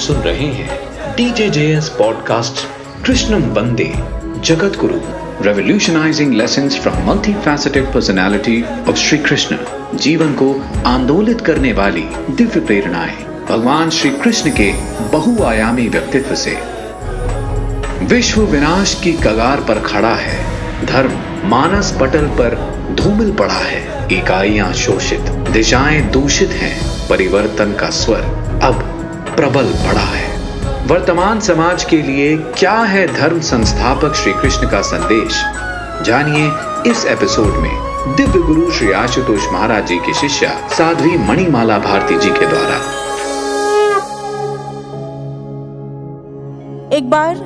सुन रहे हैं DJ JS podcast कृष्णम वंदे जगत गुरु revolutionising lessons from multi faceted personality of Shri Krishna जीवन को आंदोलित करने वाली दिव्य प्रेरणाएँ भगवान श्री कृष्ण के बहुआयामी व्यक्तित्व से। विश्व विनाश की कगार पर खड़ा है। धर्म मानस पटल पर धूमिल पड़ा है। इकाइयाँ शोषित, दिशाएँ दूषित हैं। परिवर्तन का स्वर अब प्रबल पड़ा है। वर्तमान समाज के लिए क्या है धर्म संस्थापक श्री कृष्ण का संदेश? जानिए इस एपिसोड में दिव्य गुरु श्री आशुतोष महाराज जी की शिष्या साध्वी मणिमाला भारती जी के द्वारा। एक बार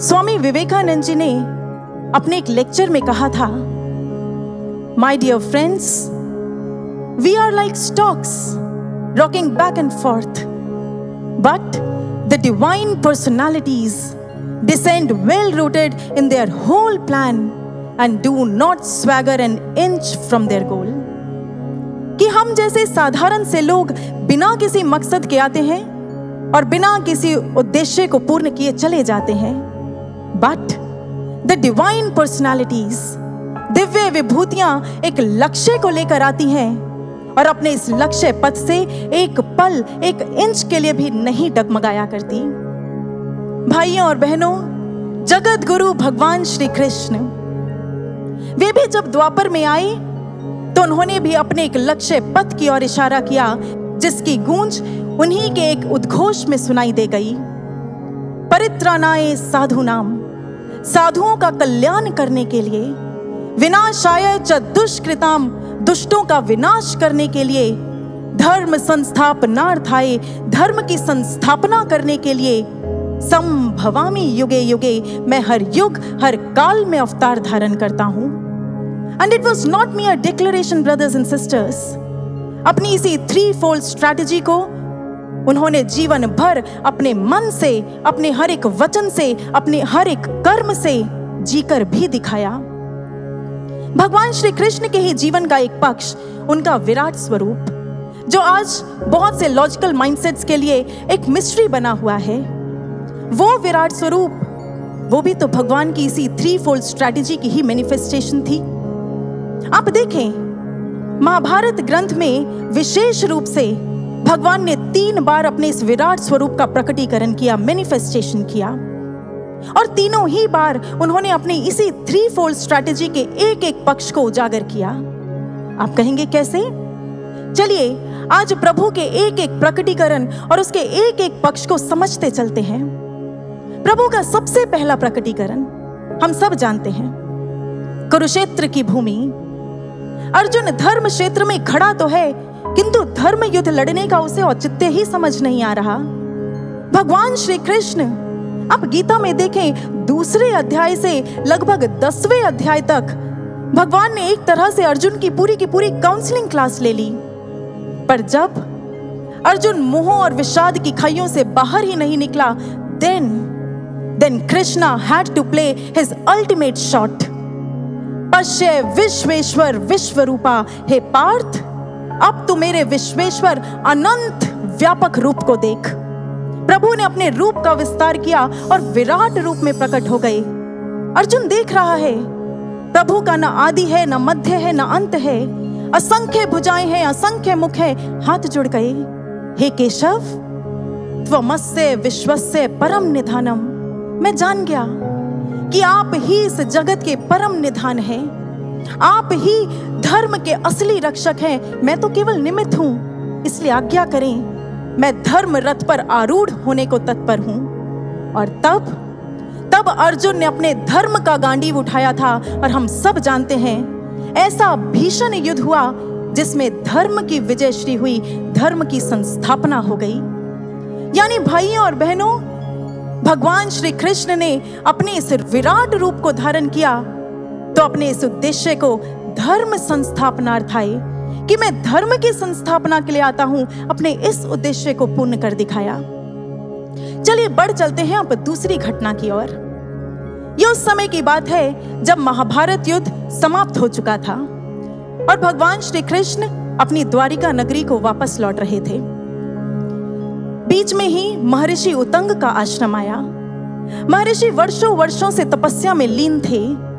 स्वामी विवेकानंद जी ने अपने एक लेक्चर में कहा था my dear friends we are like stocks rocking back and forth but the divine personalities descend well rooted in their whole plan and do not swagger an inch from their goal. कि हम जैसे साधारण से लोग बिना किसी मकसद के आते हैं और बिना किसी उद्देश्य को पूर्ण किए चले जाते हैं but the divine personalities Divya विभूतियाँ एक लक्ष्य को लेकर आती हैं और अपने इस लक्ष्य पथ से एक पल, एक इंच के लिए भी नहीं डगमगाया करती। भाइयों और बहनों जगत गुरु भगवान श्री कृष्ण, वे भी जब द्वापर में आए तो उन्होंने भी अपने एक लक्ष्य पथ की ओर इशारा किया, जिसकी गूंज उन्हीं के एक उद्घोष में सुनाई दे गई। परित्राणाए साधु नाम, साधुओं का कल्याण करने के लिए, विनाशाय च दुष्कृताम दुष्टों का विनाश करने के लिए, धर्म संस्थापनार्थाए धर्म की संस्थापना करने के लिए, संभवामी युगे युगे मैं हर युग, हर काल में अवतार धारण करता हूँ। And it was not me a declaration brothers and sisters अपनी इसी थ्री फोल्ड स्ट्रैटेजी को उन्होंने जीवन भर अपने मन से, अपने हर एक वचन से, अपने हर एक कर्म से जीकर भी दिखाया। भगवान श्री कृष्ण के ही जीवन का एक पक्ष, उनका विराट स्वरूप, जो आज बहुत से लॉजिकल माइंडसेट्स के लिए एक मिस्ट्री बना हुआ है। वो विराट स्वरूप, वो भी तो भगवान की इसी थ्री फोल्ड स्ट्रैटेजी की ही मैनिफेस्टेशन थी। आप देखें, महाभारत ग्रंथ में विशेष रूप से भगवान ने तीन बार अपने इस विराट स्वरूप का प्रकटीकरण किया मैनिफेस्टेशन किया। और तीनों ही बार उन्होंने अपनी इसी थ्री फोल्ड स्ट्रैटेजी के एक एक पक्ष को उजागर किया। आप कहेंगे कैसे? चलिए, आज प्रभु के एक एक प्रकटीकरण और उसके एक एक पक्ष को समझते चलते हैं। प्रभु का सबसे पहला प्रकटीकरण, हम सब जानते हैं, कुरुक्षेत्र की भूमि। अर्जुन धर्म क्षेत्र में खड़ा तो है, किंतु धर्म युद्ध लड़ने का उसे औचित्य ही समझ नहीं आ रहा। भगवान श्री कृष्ण आप गीता में देखें, दूसरे अध्याय से लगभग दसवें अध्याय तक, भगवान ने एक तरह से अर्जुन की पूरी की पूरी काउंसलिंग क्लास ले ली। पर जब अर्जुन मोह और विषाद की खाइयों से बाहर ही नहीं निकला then then Krishna had to play his ultimate shot पश्य विश्वेश्वर विश्व रूपा हे पार्थ, अब तू मेरे विश्वेश्वर अनंत व्यापक रूप को देख। प्रभु ने अपने रूप का विस्तार किया और विराट रूप में प्रकट हो गए। अर्जुन देख रहा है, प्रभु का न आदि है, न मध्य है, न अंत है। असंख्य भुजाएँ हैं, असंख्य मुख है, हाथ जुड़ गए। हे केशव, त्वमस्य विश्वस्य परम निधानम। मैं जान गया कि आप ही इस जगत के परम निधान हैं। आप ही धर्म के असली रक्षक हैं। मैं तो केवल निमित्त हूँ, इसलिए आज्ञा करें। मैं धर्म रथ पर आरूढ़ होने को तत्पर हूँ। और तब तब अर्जुन ने अपने धर्म का गांडीव उठाया था और हम सब जानते हैं, ऐसा भीषण युद्ध हुआ जिसमें धर्म की विजय श्री हुई, धर्म की संस्थापना हो गई। यानी भाइयों और बहनों, भगवान श्री कृष्ण ने अपने इस विराट रूप को धारण किया तो अपने इस उद्देश्य को धर्म संस्थापनार्थाए कि मैं धर्म की संस्थापना के लिए आता हूँ, अपने इस उद्देश्य को पूर्ण कर दिखाया। चलिए, बढ़ चलते हैं अब दूसरी घटना की ओर। यह उस समय की बात है जब महाभारत युद्ध समाप्त हो चुका था और भगवान श्री कृष्ण अपनी द्वारिका नगरी को वापस लौट रहे थे। बीच में ही महर्षि उतंग का आश्रम आया। महर्षि वर्षों वर्षों से तपस्या में लीन थे।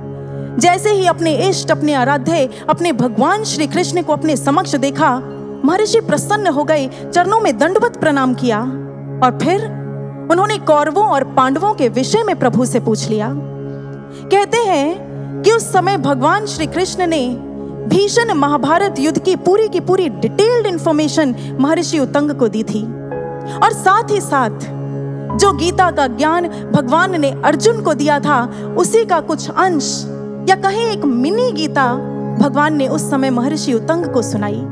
जैसे ही अपने इष्ट, अपने आराध्य, अपने भगवान श्री कृष्ण को अपने समक्ष देखा, महर्षि प्रसन्न हो गए, चरणों में दंडवत प्रणाम किया। और फिर उन्होंने कौरवों और पांडवों के विषय में प्रभु से पूछ लिया। कहते हैं कि उस समय भगवान श्री कृष्ण ने भीषण महाभारत युद्ध की पूरी की पूरी डिटेल्ड इंफॉर्मेशन महर्षि उतंग को दी थी। और साथ ही साथ जो गीता का ज्ञान भगवान ने अर्जुन को दिया था, उसी का कुछ अंश या कहें एक मिनी गीता भगवान ने उस समय महर्षि उतंग को सुनाई।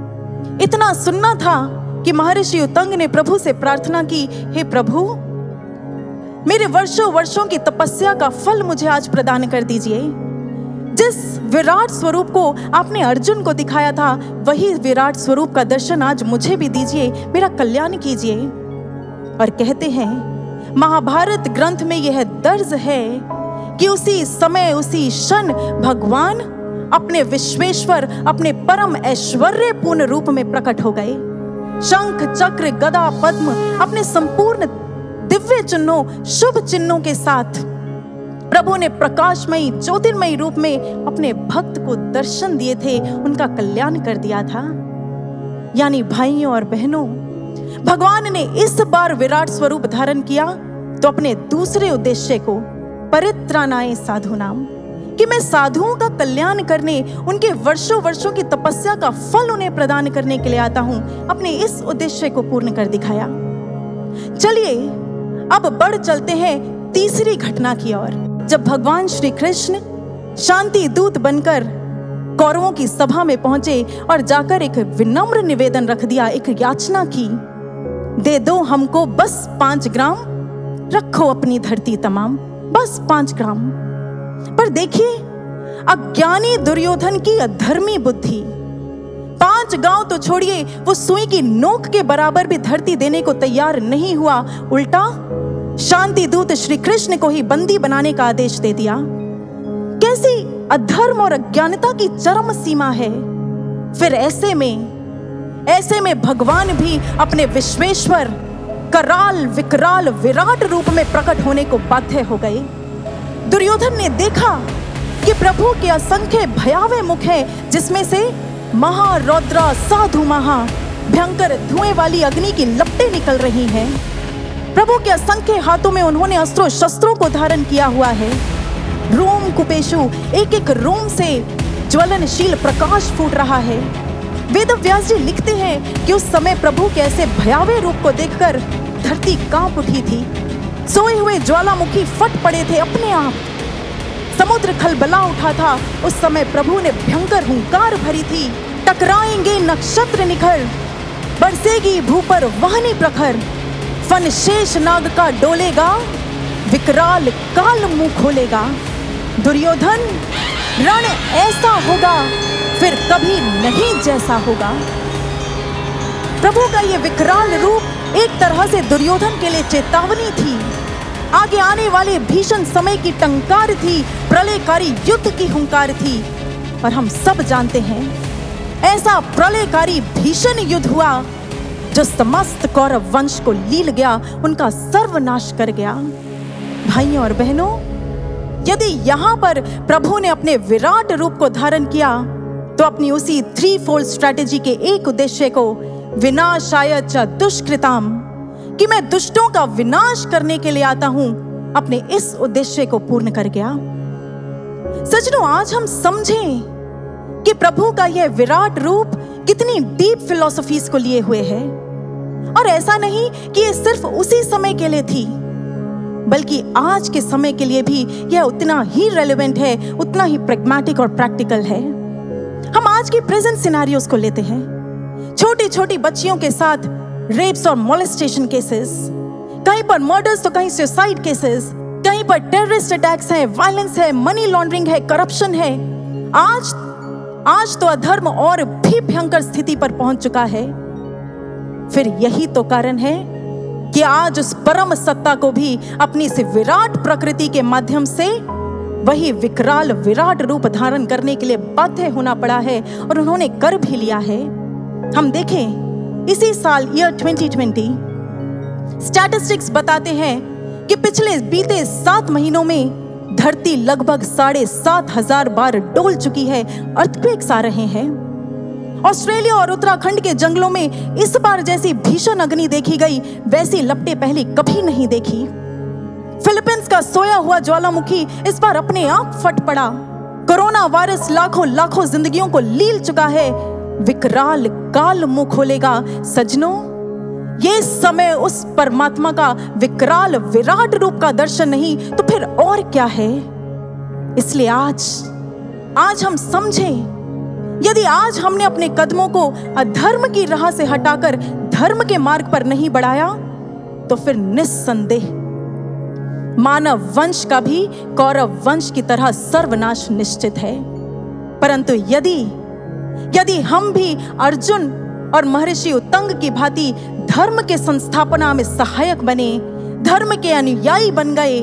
इतना सुनना था कि महर्षि उतंग ने प्रभु से प्रार्थना की, हे प्रभु, मेरे वर्षों वर्षों की तपस्या का फल मुझे आज प्रदान कर दीजिए। जिस विराट स्वरूप को आपने अर्जुन को दिखाया था, वही विराट स्वरूप का दर्शन आज मुझे भी दीजिए, मेरा कल्याण कीजिए। और कहते हैं, महाभारत ग्रंथ में यह दर्ज है कि उसी समय, उसी क्षण भगवान अपने विश्वेश्वर, अपने परम ऐश्वर्य पूर्ण रूप में प्रकट हो गए। शंख, चक्र, गदा, पद्म अपने संपूर्ण दिव्य चिन्हों, शुभ चिन्हों के साथ प्रभु ने प्रकाशमयी, ज्योतिर्मयी रूप में अपने भक्त को दर्शन दिए थे, उनका कल्याण कर दिया था। यानी भाइयों और बहनों, भगवान ने इस बार विराट स्वरूप धारण किया तो अपने दूसरे उद्देश्य को परित्राणाए साधु नाम कि मैं साधुओं का कल्याण करने, उनके वर्षों वर्षों की तपस्या का फल उन्हें प्रदान करने के लिए आता हूँ, अपने इस उद्देश्य को पूर्ण कर दिखाया। चलिए, अब बढ़ चलते हैं तीसरी घटना की ओर। जब भगवान श्री कृष्ण शांति दूत बनकर कौरवों की सभा में पहुँचे और जाकर एक विनम्र निवेदन रख दिया, एक याचना की, दे दो हमको बस पाँच ग्राम, रखो अपनी धरती तमाम। बस पाँच ग्राम। पर देखिए, अज्ञानी दुर्योधन की अधर्मी बुद्धि। पाँच गाँव तो छोड़िए, वो सुई की नोक के बराबर भी धरती देने को तैयार नहीं हुआ। उल्टा शांति दूत श्री कृष्ण को ही बंदी बनाने का आदेश दे दिया। कैसी अधर्म और अज्ञानता की चरम सीमा है। फिर ऐसे में ऐसे में भगवान भी अपने विश्वेश्वर कराल विकराल विराट रूप में प्रकट होने को बाध्य हो गए। दुर्योधन ने देखा कि प्रभु के असंख्य भयावह मुख है, जिसमें से महारौद्रा, साधु महा, भयंकर धुएँ वाली अग्नि की लपटें निकल रही हैं। प्रभु के असंख्य हाथों में उन्होंने अस्त्रों शस्त्रों को धारण किया हुआ है। रोम कुपेशु एक एक रोम से ज्वलनशील प्रकाश फूट रहा है। वेद व्यास जी लिखते हैं कि उस समय प्रभु के ऐसे भयावह रूप को देखकर धरती काँप उठी थी। सोए हुए ज्वालामुखी फट पड़े थे अपने आप। समुद्र खलबला उठा था। उस समय प्रभु ने भयंकर हुंकार भरी थी। टकराएँगे नक्षत्र निखर, बरसेगी भू पर वहनी प्रखर। फन शेष नाग का डोलेगा, विकराल काल मुँह खोलेगा। दुर्योधन, रण, ऐसा होगा। फिर कभी नहीं जैसा होगा। प्रभु का यह विकराल रूप एक तरह से दुर्योधन के लिए चेतावनी थी। आगे आने वाले भीषण समय की टंकार थी, प्रलयकारी युद्ध की हुंकार थी। और हम सब जानते हैं, ऐसा प्रलयकारी भीषण युद्ध हुआ, जो समस्त कौरव वंश को लील गया, उनका सर्वनाश कर गया। भाइयों और बहनों, यदि यहाँ पर प्रभु ने अपने विराट रूप को धारण किया तो अपनी उसी थ्री फोल्ड स्ट्रेटेजी के एक उद्देश्य को विनाशाय दुष्कृताम, कि मैं दुष्टों का विनाश करने के लिए आता हूँ, अपने इस उद्देश्य को पूर्ण कर गया। सजनों आज हम समझें कि प्रभु का यह विराट रूप कितनी डीप फिलोसफीज को लिए हुए है। और ऐसा नहीं कि यह सिर्फ़ उसी समय के लिए थी, बल्कि आज के समय के लिए भी यह उतना ही रेलिवेंट है, उतना ही प्रेगमेटिक और प्रैक्टिकल है। हम आज के प्रेजेंट सिनारियोस को लेते हैं। छोटी छोटी बच्चियों के साथ रेप्स और मोलेस्टेशन केसेस कहीं पर मर्डर्स तो कहीं सुसाइड केसेस कहीं पर टेररिस्ट अटैक्स हैं वायलेंस है मनी लॉन्ड्रिंग है करप्शन है। आज आज तो अधर्म और भी भयंकर स्थिति पर पहुँच चुका है। फिर यही तो कारण है कि आज उस परम सत्ता को भी अपनी से विराट प्रकृति के माध्यम से वही विकराल विराट रूप धारण करने के लिए बाध्य होना पड़ा है और उन्होंने कर भी लिया है। हम देखें, इसी साल ईयर 2020 स्टैटिस्टिक्स बताते हैं कि पिछले बीते सात महीनों में धरती लगभग साढ़े सात हज़ार बार डोल चुकी है अर्थक्वेक्स आ रहे हैं। ऑस्ट्रेलिया और उत्तराखंड के जंगलों में इस बार जैसी भीषण अग्नि देखी गई, वैसी लपटे पहले कभी नहीं देखी। फिलीपींस का सोया हुआ ज्वालामुखी इस बार अपने आप फट पड़ा। कोरोना वायरस लाखों लाखों जिंदगियों को लील चुका है। विकराल काल मुँह खोलेगा। सजनों, ये समय उस परमात्मा का विकराल विराट रूप का दर्शन नहीं तो फिर और क्या है? इसलिए आज आज हम समझें, यदि आज हमने अपने कदमों को अधर्म की राह से हटाकर धर्म के मार्ग पर नहीं बढ़ाया तो फिर निस्संदेह मानव वंश का भी, कौरव वंश की तरह सर्वनाश निश्चित है। परंतु यदि यदि हम भी अर्जुन और महर्षि उत्तंग की भांति धर्म के संस्थापना में सहायक बने, धर्म के अनुयायी बन गए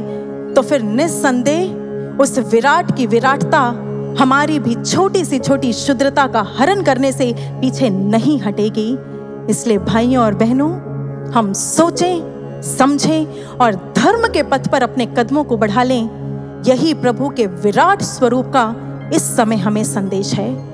तो फिर निस्संदेह उस विराट की विराटता, हमारी भी छोटी सी छोटी शुद्रता का हरण करने से पीछे नहीं हटेगी। इसलिए भाइयों और बहनों, हम सोचें, समझें और धर्म के पथ पर अपने कदमों को बढ़ा लें। यही प्रभु के विराट स्वरूप का इस समय हमें संदेश है।